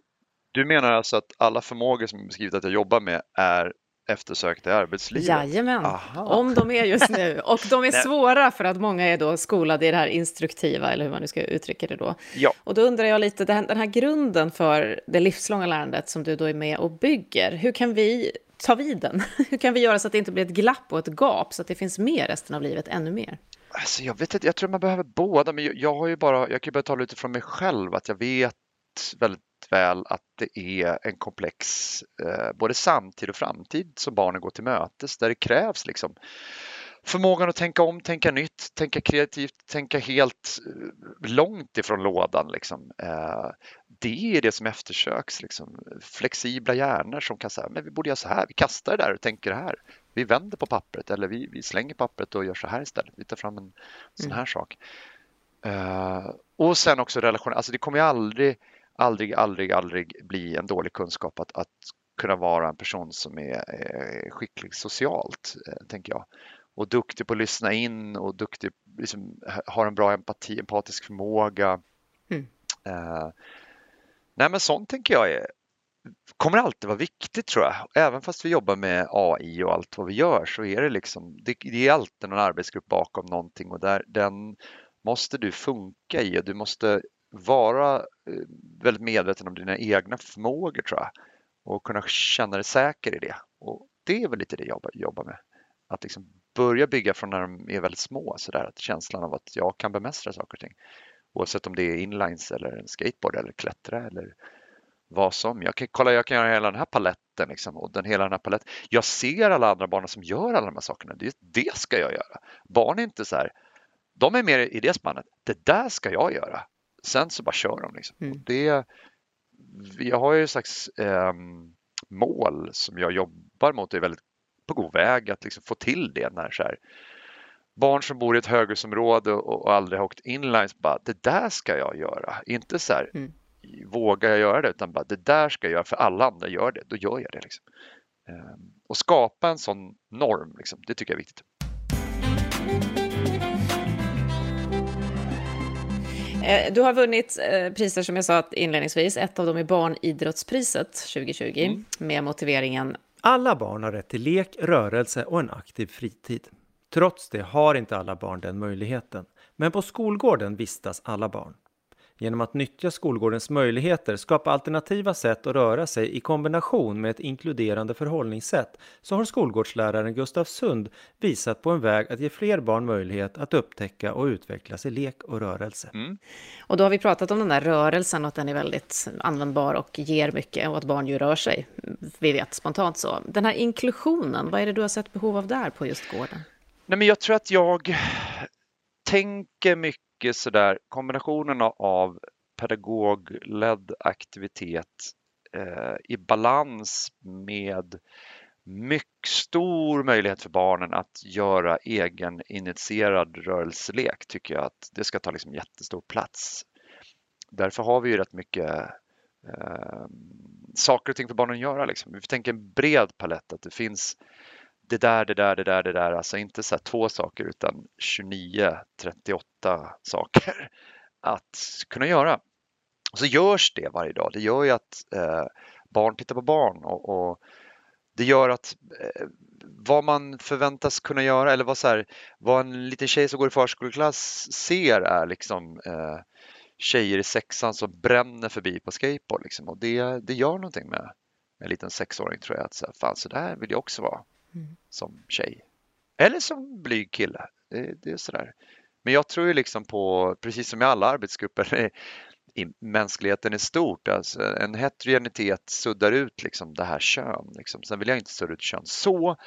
du menar alltså att alla förmågor som beskrivit att jag jobbar med är eftersökta i arbetslivet? Jajamän, Aha. om de är just nu. Och de är svåra för att många är då skolade i det här instruktiva, eller hur man nu ska uttrycka det då. Ja. Och då undrar jag lite, den här grunden för det livslånga lärandet som du då är med och bygger, hur kan vi ta vid den? Hur kan vi göra så att det inte blir ett glapp och ett gap, så att det finns med resten av livet ännu mer? Alltså jag vet inte, jag tror man behöver båda, men jag, har ju bara, jag kan ju bara tala utifrån mig själv, att jag vet väldigt väl att det är en komplex eh, både samtid och framtid som barnen går till mötes där det krävs liksom förmågan att tänka om, tänka nytt, tänka kreativt, tänka helt eh, långt ifrån lådan. Liksom. Eh, det är det som eftersöks. Liksom. Flexibla hjärnor som kan säga, men vi borde göra så här, vi kastar det där och tänker det här. Vi vänder på pappret eller vi, vi slänger pappret och gör så här istället. Vi tar fram en sån mm. här mm. sak. Uh, och sen också relationer, alltså det kommer ju aldrig aldrig, aldrig, aldrig bli en dålig kunskap att, att kunna vara en person som är, är skicklig socialt, eh, tänker jag. Och duktig på att lyssna in och duktig, liksom, har en bra empati, empatisk förmåga. Mm. Uh, nej men sånt tänker jag är, kommer alltid vara viktigt tror jag. Även fast vi jobbar med AI och allt vad vi gör så är det liksom, det, det är alltid någon arbetsgrupp bakom någonting och där, den måste du funka i och du måste vara eh, väldigt medveten om dina egna förmågor tror jag och kunna känna dig säker i det. Och det är väl lite det jag jobbar med. Att liksom börja bygga från när de är väldigt små, så där, att känslan av att jag kan bemästra saker och ting. Oavsett om det är inlines eller en skateboard eller klättra eller vad som. Jag kan, kolla, jag kan göra hela den här paletten liksom, och den, hela den här paletten. Jag ser alla andra barn som gör alla de här sakerna. Det, det ska jag göra. Barn är inte så här, de är mer i det spannet. Det där ska jag göra sen så bara kör de. Liksom. Mm. det, jag har ju ett slags eh, mål som jag jobbar mot och är väldigt på god väg att liksom få till det när så här, barn som bor i ett höghusområde och, och aldrig har åkt inlines bara det där ska jag göra. Inte så här mm. vågar jag göra det utan bara det där ska jag göra för alla andra gör det, då gör jag det. Liksom. Eh, och skapa en sån norm, liksom, det tycker jag är viktigt. Eh, du har vunnit eh, priser som jag sa inledningsvis. Ett av dem är Barnidrottspriset 2020 mm. med motiveringen Alla barn har rätt till lek, rörelse och en aktiv fritid. Trots det har inte alla barn den möjligheten. Men på skolgården vistas alla barn. Genom att nyttja skolgårdens möjligheter, skapa alternativa sätt att röra sig i kombination med ett inkluderande förhållningssätt så har skolgårdsläraren Gustav Sund visat på en väg att ge fler barn möjlighet att upptäcka och utvecklas i lek och rörelse. Mm. Och då har vi pratat om den där rörelsen och att den är väldigt användbar och ger mycket och att barn ju rör sig. Vi vet spontant så. Den här inklusionen, vad är det du har sett behov av där på just gården? Nej, men jag tror att jag tänker mycket mycket sådär kombinationen av pedagogledd aktivitet eh, i balans med mycket stor möjlighet för barnen att göra egen initierad rörelselek tycker jag att det ska ta liksom jättestor plats. Därför har vi ju rätt mycket eh, saker och ting för barnen att göra. Liksom. Vi tänker en bred palett, att det finns det där, det där, det där, det där, alltså inte så två saker utan 29, 38 saker att kunna göra. Och så görs det varje dag. Det gör ju att eh, barn tittar på barn och, och det gör att eh, vad man förväntas kunna göra eller vad, så här, vad en liten tjej som går i förskoleklass ser är liksom eh, tjejer i sexan som bränner förbi på skateboard. Liksom. Och det, det gör någonting med en liten sexåring tror jag. Att så här, fan, så där vill jag också vara mm. som tjej. Eller som blyg kille. Det, det, är sådär. Men jag tror ju liksom på, precis som i alla arbetsgrupper i mänskligheten i stort, alltså en heterogenitet suddar ut liksom det här kön. Liksom. Sen vill jag inte sudda ut kön så,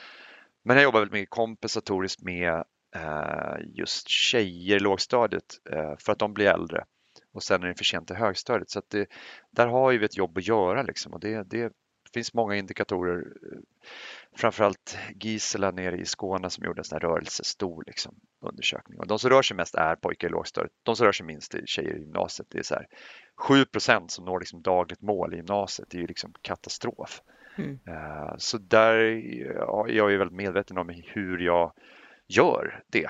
men jag jobbar väldigt mycket kompensatoriskt med eh, just tjejer i lågstadiet eh, för att de blir äldre och sen är det för sent till högstadiet. Så att det, där har ju vi ett jobb att göra liksom och det, det finns många indikatorer. Eh, framförallt Gisela nere i Skåne som gjorde en sån här rörelsestor liksom, undersökning. Och de som rör sig mest är pojkar i lågstadiet. De som rör sig minst är tjejer i gymnasiet. Det är så här, 7% som når liksom dagligt mål i gymnasiet. Det är ju liksom katastrof. Mm. Uh, så där ja, jag är väldigt medveten om hur jag gör det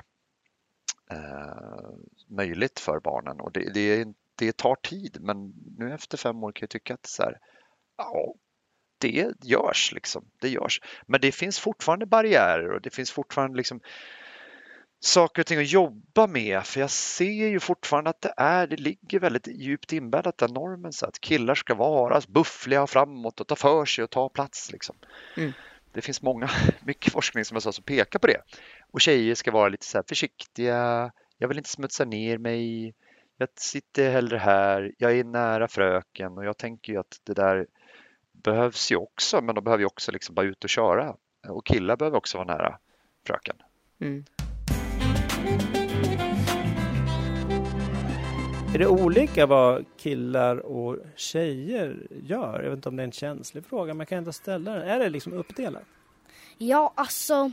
uh, möjligt för barnen. Och det, det, det tar tid, men nu efter fem år kan jag tycka att så här, ja, det görs liksom. Det görs. Men det finns fortfarande barriärer och det finns fortfarande liksom saker och ting att jobba med för jag ser ju fortfarande att det är, det ligger väldigt djupt inbäddat den normen så att killar ska vara buffliga och framåt och ta för sig och ta plats liksom. Mm. Det finns många, mycket forskning som jag sa som pekar på det. Och tjejer ska vara lite så försiktiga, jag vill inte smutsa ner mig, jag sitter hellre här, jag är nära fröken och jag tänker ju att det där behövs ju också, men de behöver ju också liksom bara ut och köra. Och killar behöver också vara nära fröken. Mm. Är det olika vad killar och tjejer gör? Jag vet inte om det är en känslig fråga, men jag kan ändå ställa den. Är det liksom uppdelat? Ja, alltså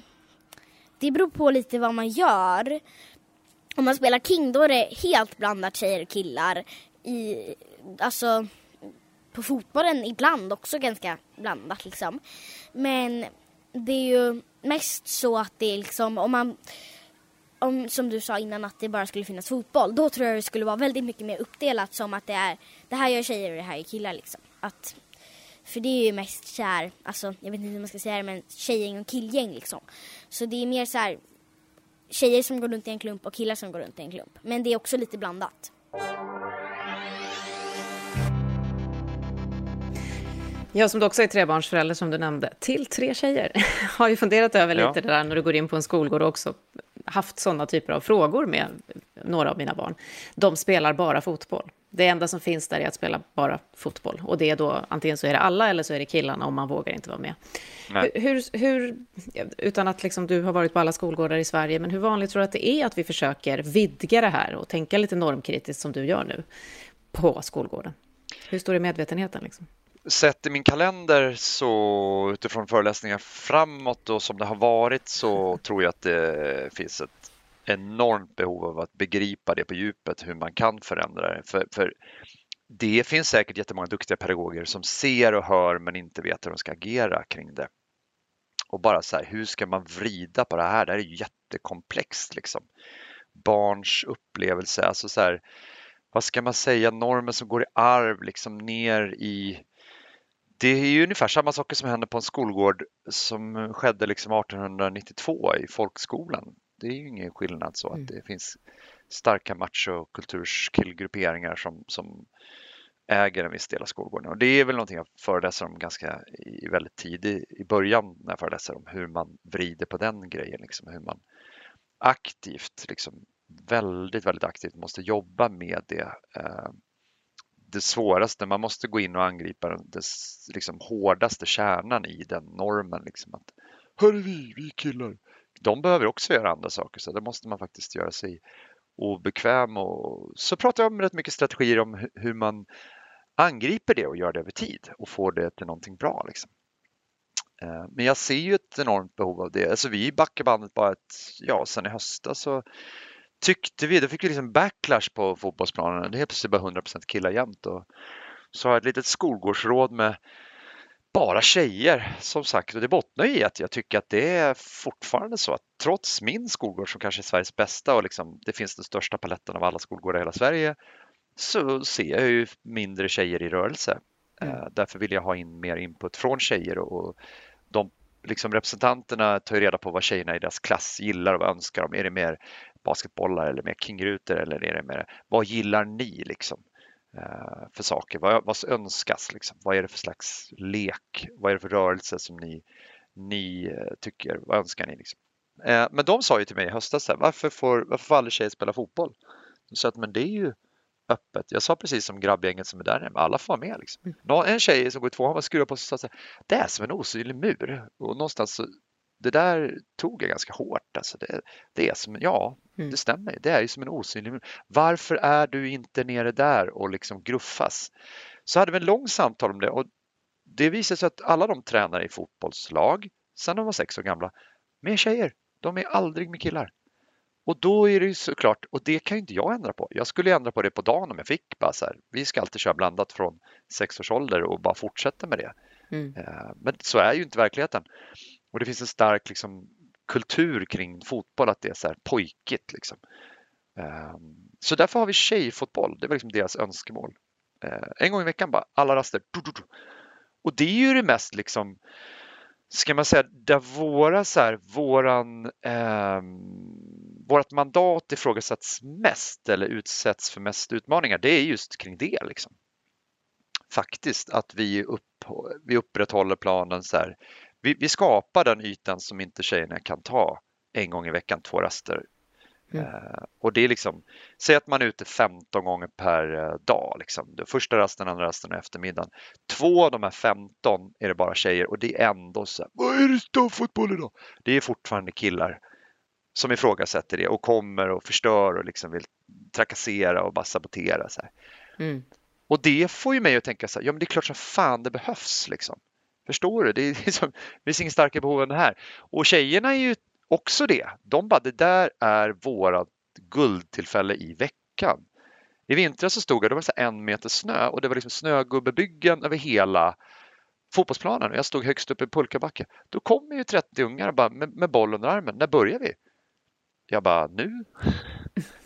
det beror på lite vad man gör. Om man spelar King då är det helt blandat tjejer och killar. I, alltså på fotbollen ibland också ganska blandat liksom. Men det är ju mest så att det är liksom om man om, som du sa innan att det bara skulle finnas fotboll då tror jag det skulle vara väldigt mycket mer uppdelat som att det är det här gör tjejer och det här gör killar liksom. Att, för det är ju mest kär, alltså jag vet inte hur man ska säga det men tjejgäng och killgäng liksom. Så det är mer så här tjejer som går runt i en klump och killar som går runt i en klump. Men det är också lite blandat. Jag som också är trebarnsförälder som du nämnde, till tre tjejer, har ju funderat över lite ja. det där när du går in på en skolgård och också haft sådana typer av frågor med några av mina barn. De spelar bara fotboll. Det enda som finns där är att spela bara fotboll. Och det är då antingen så är det alla eller så är det killarna om man vågar inte vara med. Hur, hur, utan att liksom du har varit på alla skolgårdar i Sverige, men hur vanligt tror du att det är att vi försöker vidga det här och tänka lite normkritiskt som du gör nu på skolgården? Hur stor är medvetenheten? Liksom? Sett i min kalender så utifrån föreläsningar framåt och som det har varit så tror jag att det finns ett enormt behov av att begripa det på djupet, hur man kan förändra det. För, för det finns säkert jättemånga duktiga pedagoger som ser och hör men inte vet hur de ska agera kring det. Och bara så här, hur ska man vrida på det här? Det här är jättekomplext liksom. Barns upplevelse, alltså så här, vad ska man säga, normer som går i arv liksom ner i det är ju ungefär samma saker som hände på en skolgård som skedde liksom 1892 i folkskolan. Det är ju ingen skillnad så att Mm. det finns starka machokulturskillgrupperingar som, som äger en viss del av skolgården. Och det är väl någonting jag föreläser om ganska i väldigt tidigt i början när jag föreläser om hur man vrider på den grejen, liksom hur man aktivt, liksom väldigt, väldigt aktivt måste jobba med det. Eh, det svåraste, man måste gå in och angripa den liksom, hårdaste kärnan i den normen. Liksom, att, Hör vi, vi killar. De behöver också göra andra saker så det måste man faktiskt göra sig obekväm och så pratar jag om rätt mycket strategier om hur man angriper det och gör det över tid och får det till någonting bra. Liksom. Eh, men jag ser ju ett enormt behov av det. Alltså vi backar bandet bara ett, ja, sen i höstas så tyckte vi, då fick vi liksom backlash på fotbollsplanen. Det är helt plötsligt bara 100% killar jämt. Och så har jag ett litet skolgårdsråd med bara tjejer som sagt och det bottnar i att jag tycker att det är fortfarande så att trots min skolgård som kanske är Sveriges bästa och liksom, det finns den största paletten av alla skolgårdar i hela Sverige så ser jag ju mindre tjejer i rörelse. Eh, Därför vill jag ha in mer input från tjejer och, de liksom representanterna tar ju reda på vad tjejerna i deras klass gillar och vad önskar de. Är det mer basketbollar eller mer kingrutor eller är det mer, vad gillar ni liksom? eh, för saker? Vad, vad önskas? Liksom? Vad är det för slags lek? Vad är det för rörelse som ni, ni eh, tycker? Vad önskar ni? Liksom? Eh, Men de sa ju till mig i höstas, så här, varför, får, varför får aldrig tjejer spela fotboll? Sa att men det är ju öppet. Jag sa precis som grabbgänget som är där nere, alla får vara med. Liksom. Nå- En tjej som går i tvåan var skruvad på sig och sa så det är som en osynlig mur. Och någonstans så, det där tog jag ganska hårt. Alltså det, det är som, ja, Mm. det stämmer. Det är ju som en osynlig. Varför är du inte nere där och liksom gruffas? Så hade vi en lång samtal om det och det visade sig att alla de tränar i fotbollslag sedan de var sex år gamla med tjejer. De är aldrig med killar. Och då är det ju såklart, och det kan ju inte jag ändra på. Jag skulle ändra på det på dagen om jag fick. Bara så här, vi ska alltid köra blandat från sex års ålder och bara fortsätta med det. Mm. Eh, Men så är ju inte verkligheten. Och det finns en stark liksom, kultur kring fotboll, att det är så här pojkigt. Liksom. Ehm, så därför har vi tjejfotboll. Det var liksom deras önskemål. Eh, en gång i veckan bara, alla raster. Och det är ju det mest liksom, ska man säga, där våra så här, våran, eh, vårat mandat ifrågasätts mest eller utsätts för mest utmaningar, det är just kring det liksom. Faktiskt att vi, upp, vi upprätthåller planen så här. Vi, vi skapar den ytan som inte tjejerna kan ta en gång i veckan, två raster. Mm. Eh, och det är liksom, säg att man är ute 15 gånger per eh, dag. Liksom. Första rasten, andra rasten och eftermiddagen. Två av de här 15 är det bara tjejer och det är ändå så här, vad är det damfotboll idag? Det är fortfarande killar som ifrågasätter det och kommer och förstör och liksom vill trakassera och bara sabotera. Så. Mm. Och det får ju mig att tänka så här, ja men det är klart som fan det behövs liksom. Förstår du? Det, är liksom, det finns inget starkare behov än det här. Och tjejerna är ju också det. De bara, det där är vårat guldtillfälle i veckan. I vintras så stod jag, det var så en meter snö och det var liksom snögubbebyggen över hela fotbollsplanen och jag stod högst upp i pulkabacke. Då kommer ju 30 ungar bara med, med boll under armen. När börjar vi? Jag bara, nu?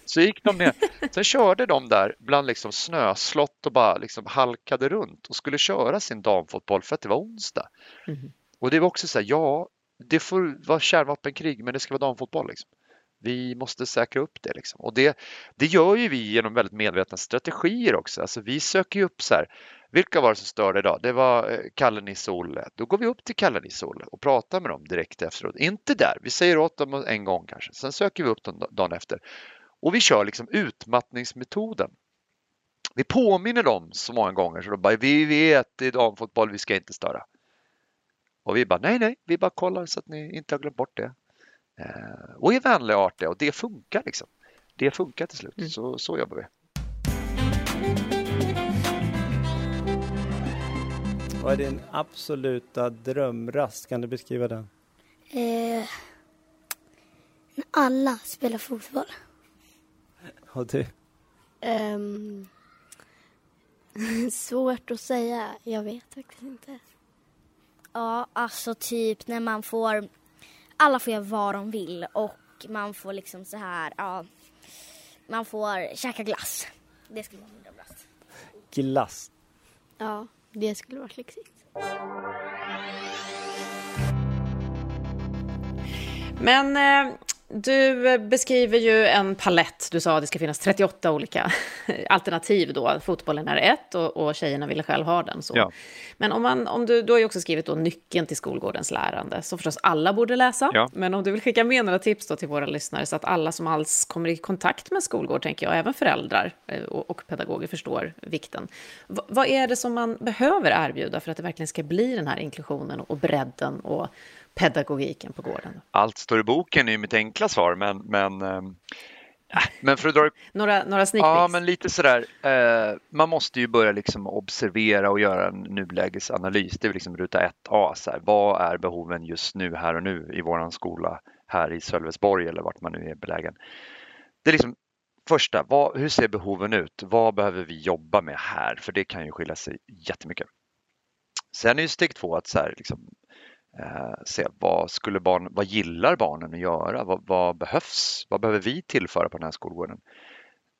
Så gick de ner. Sen körde de där bland liksom snöslott och bara liksom halkade runt och skulle köra sin damfotboll för att det var onsdag. Mhm. Och det var också så här, ja, det får vara kärnvapenkrig men det ska vara damfotboll. Liksom. Vi måste säkra upp det. Liksom. Och det, det gör ju vi genom väldigt medvetna strategier också. Alltså, vi söker ju upp så här, vilka var det som störde idag? Det var eh, Kalle, Nisse, Olle. Då går vi upp till Kalle, Nisse, Olle och pratar med dem direkt efteråt. Inte där, vi säger åt dem en gång kanske. Sen söker vi upp dem dagen efter. Och vi kör liksom utmattningsmetoden. Vi påminner dem så många gånger så de bara, vi vet är damfotboll, vi ska inte störa. Och vi bara, nej, nej, vi bara kollar så att ni inte har glömt bort det. Eh, och är vänliga och artiga och det funkar liksom. Det funkar till slut, Mm. så, så jobbar vi. Vad är din absoluta drömrast? Kan du beskriva den? Eh, när alla spelar fotboll. Och du? Ehm, svårt att säga. Jag vet faktiskt inte. Ja, alltså typ när man får... Alla får göra vad de vill och man får liksom så här, ja... Man får käka glass. Det skulle vara min drömlast. Glass. Ja, det skulle vara lyxigt. Men eh, du beskriver ju en palett. Du sa att det ska finnas 38 olika alternativ då. Fotbollen är ett och, och tjejerna ville själv ha den. Så. Ja. Men om man, om du, du har ju också skrivit då nyckeln till skolgårdens lärande, som förstås alla borde läsa. Ja. Men om du vill skicka med några tips då till våra lyssnare så att alla som alls kommer i kontakt med skolgård, tänker jag, även föräldrar eh, och, och pedagoger förstår vikten. V, vad är det som man behöver erbjuda för att det verkligen ska bli den här inklusionen och bredden och pedagogiken på gården? Allt står i boken är ju mitt enkla svar, men, men, ehm, men för att dra Några, några sneak Ja, men lite sådär. Eh, man måste ju börja liksom observera och göra en nulägesanalys. Det är liksom ruta 1A. Så här. Vad är behoven just nu, här och nu i våran skola här i Sölvesborg eller vart man nu är belägen. Det är liksom första, vad, hur ser behoven ut? Vad behöver vi jobba med här? För det kan ju skilja sig jättemycket. Sen är ju steg två att så här, liksom, Eh, se vad, skulle barn, vad gillar barnen att göra? Vad, vad behövs? Vad behöver vi tillföra på den här skolgården?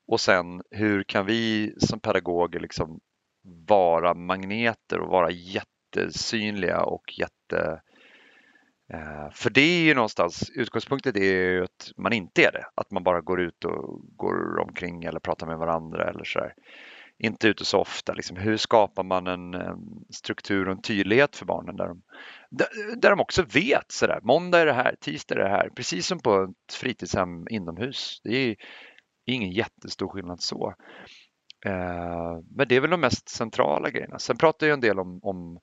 Och sen hur kan vi som pedagoger liksom vara magneter och vara jättesynliga och jätte... Eh, för det är ju någonstans, utgångspunkten är ju att man inte är det. Att man bara går ut och går omkring eller pratar med varandra eller sådär. Inte ute så ofta. Liksom, hur skapar man en, eh, struktur och en tydlighet för barnen där de, där, de också vet sådär, måndag är det här, tisdag är det här. Precis som på ett fritidshem inomhus. Det är ingen jättestor skillnad så. Eh, men det är väl de mest centrala grejerna. Sen pratar jag en del om, om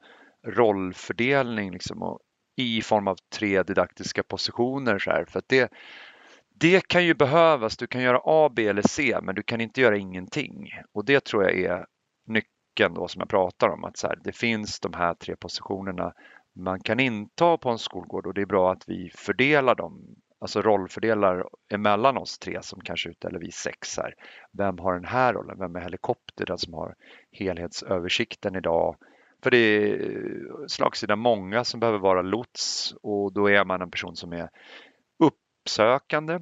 rollfördelning liksom, och i form av tre didaktiska positioner. Så här, för att det, det kan ju behövas. Du kan göra A, B eller C, men du kan inte göra ingenting. Och det tror jag är nyckeln då som jag pratar om. Att så här, det finns de här tre positionerna man kan inta på en skolgård och det är bra att vi fördelar dem, alltså rollfördelar emellan oss tre som kanske ut eller vi sex här. Vem har den här rollen? Vem är helikopter? Den som har helhetsöversikten idag? För det är slagsida många som behöver vara lots och då är man en person som är uppsökande,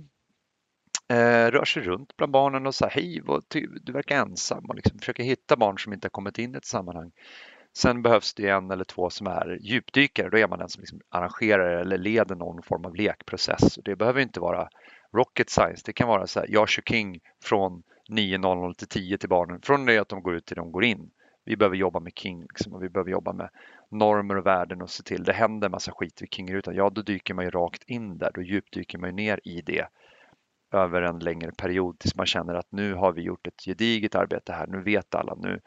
eh, rör sig runt bland barnen och säger hej, vad, du verkar ensam och liksom försöker hitta barn som inte har kommit in i ett sammanhang. Sen behövs det en eller två som är djupdykare. Då är man den som liksom arrangerar eller leder någon form av lekprocess. Och det behöver inte vara rocket science. Det kan vara så här, jag kör King från 9.00 till 10 till barnen. Från det att de går ut till de går in. Vi behöver jobba med King liksom, och vi behöver jobba med normer och värden och se till. Det händer massa skit vid King-rutan. Ja, då dyker man ju rakt in där. Då djupdyker man ju ner i det över en längre period tills man känner att nu har vi gjort ett gediget arbete här. Nu vet alla. Nu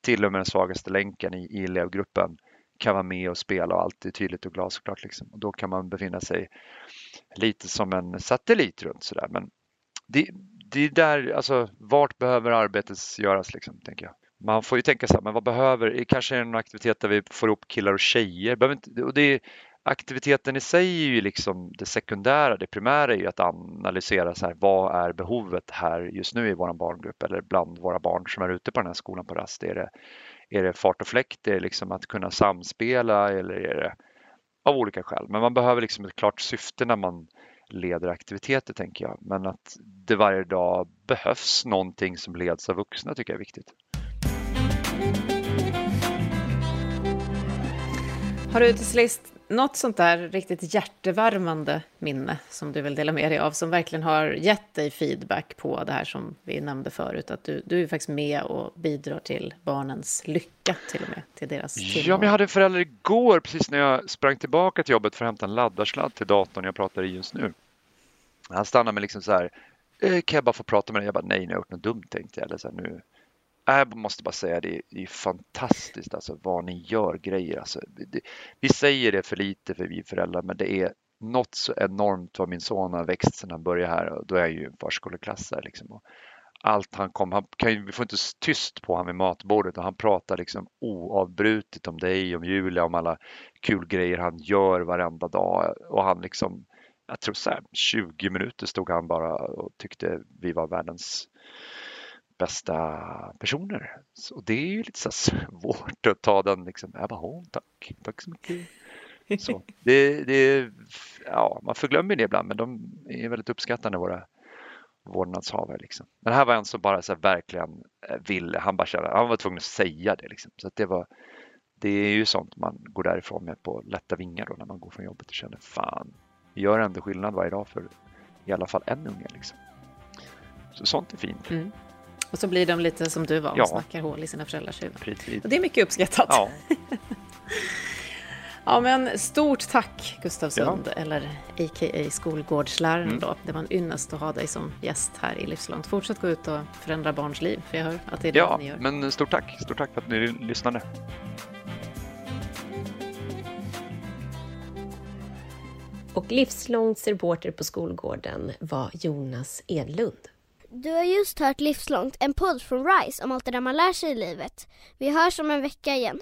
till och med den svagaste länken i, i elevgruppen kan vara med och spela och allt är tydligt och glasklart. Liksom. Och då kan man befinna sig lite som en satellit runt sådär. Men det, det är där, alltså vart behöver arbetet göras liksom, tänker jag. Man får ju tänka så här, men vad behöver, kanske är det någon aktivitet där vi får ihop killar och tjejer. Behöver inte, och det är, aktiviteten i sig är ju liksom det sekundära. Det primära är ju att analysera så här, vad är behovet här just nu i vår barngrupp eller bland våra barn som är ute på den här skolan på rast. Är det, är det fart och fläkt? Är det liksom att kunna samspela eller är det av olika skäl? Men man behöver liksom ett klart syfte när man leder aktiviteter tänker jag. Men att det varje dag behövs någonting som leds av vuxna tycker jag är viktigt. Har du till sist något sånt där riktigt hjärtevärmande minne som du vill dela med dig av, som verkligen har gett dig feedback på det här som vi nämnde förut, att du, du är faktiskt med och bidrar till barnens lycka till och med, till deras tillvaro. Ja, men jag hade en förälder igår, precis när jag sprang tillbaka till jobbet för att hämta en laddarsladd till datorn jag pratar i just nu. Han stannade mig liksom så här, "Eh, kan jag bara få prata med dig? Jag bara, nej, nu har jag gjort något dumt tänkte jag. Eller så här, nu, Äh, jag måste bara säga det, det är fantastiskt alltså vad ni gör grejer. Alltså, det, vi säger det för lite för vi föräldrar men det är något så enormt vad min son har växt sedan han började här och då är jag ju en förskoleklassare. Liksom. Allt han kom, han kan vi får inte tyst på honom vid matbordet och han pratar liksom oavbrutet om dig, om Julia, om alla kul grejer han gör varenda dag och han liksom jag tror så här, 20 minuter stod han bara och tyckte vi var världens bästa personer. Så det är ju lite så svårt att ta den liksom, bara, oh, tack, tack så mycket. Så det, det, ja, man förglömmer det ibland men de är väldigt uppskattande våra, vårdnadshavare. Liksom. Men här var han så bara så verkligen eh, ville, han bara kände, han var tvungen att säga det. Liksom. Så att det var, det är ju sånt man går därifrån med på lätta vingar då när man går från jobbet och känner fan, gör ändå skillnad varje dag för i alla fall en unge. Liksom. Så sånt är fint. Mm. Och så blir de lite som du var, och Ja. snackar hål i sina föräldrars huvuden. Precis. Och det är mycket uppskattat. Ja, Ja, men stort tack Gustav Ja. Sund, eller a.k.a. skolgårdsläraren Mm. då. Det var en ynnest att ha dig som gäst här i Livslångt. Fortsätt gå ut och förändra barns liv, för jag hör att det är det ja ni gör. men stort tack. Stort tack för att ni lyssnade. Och livslångt reporter på skolgården var Jonas Edlund. Du har just hört Livslångt, en podd från RISE om allt det där man lär sig i livet. Vi hörs om en vecka igen.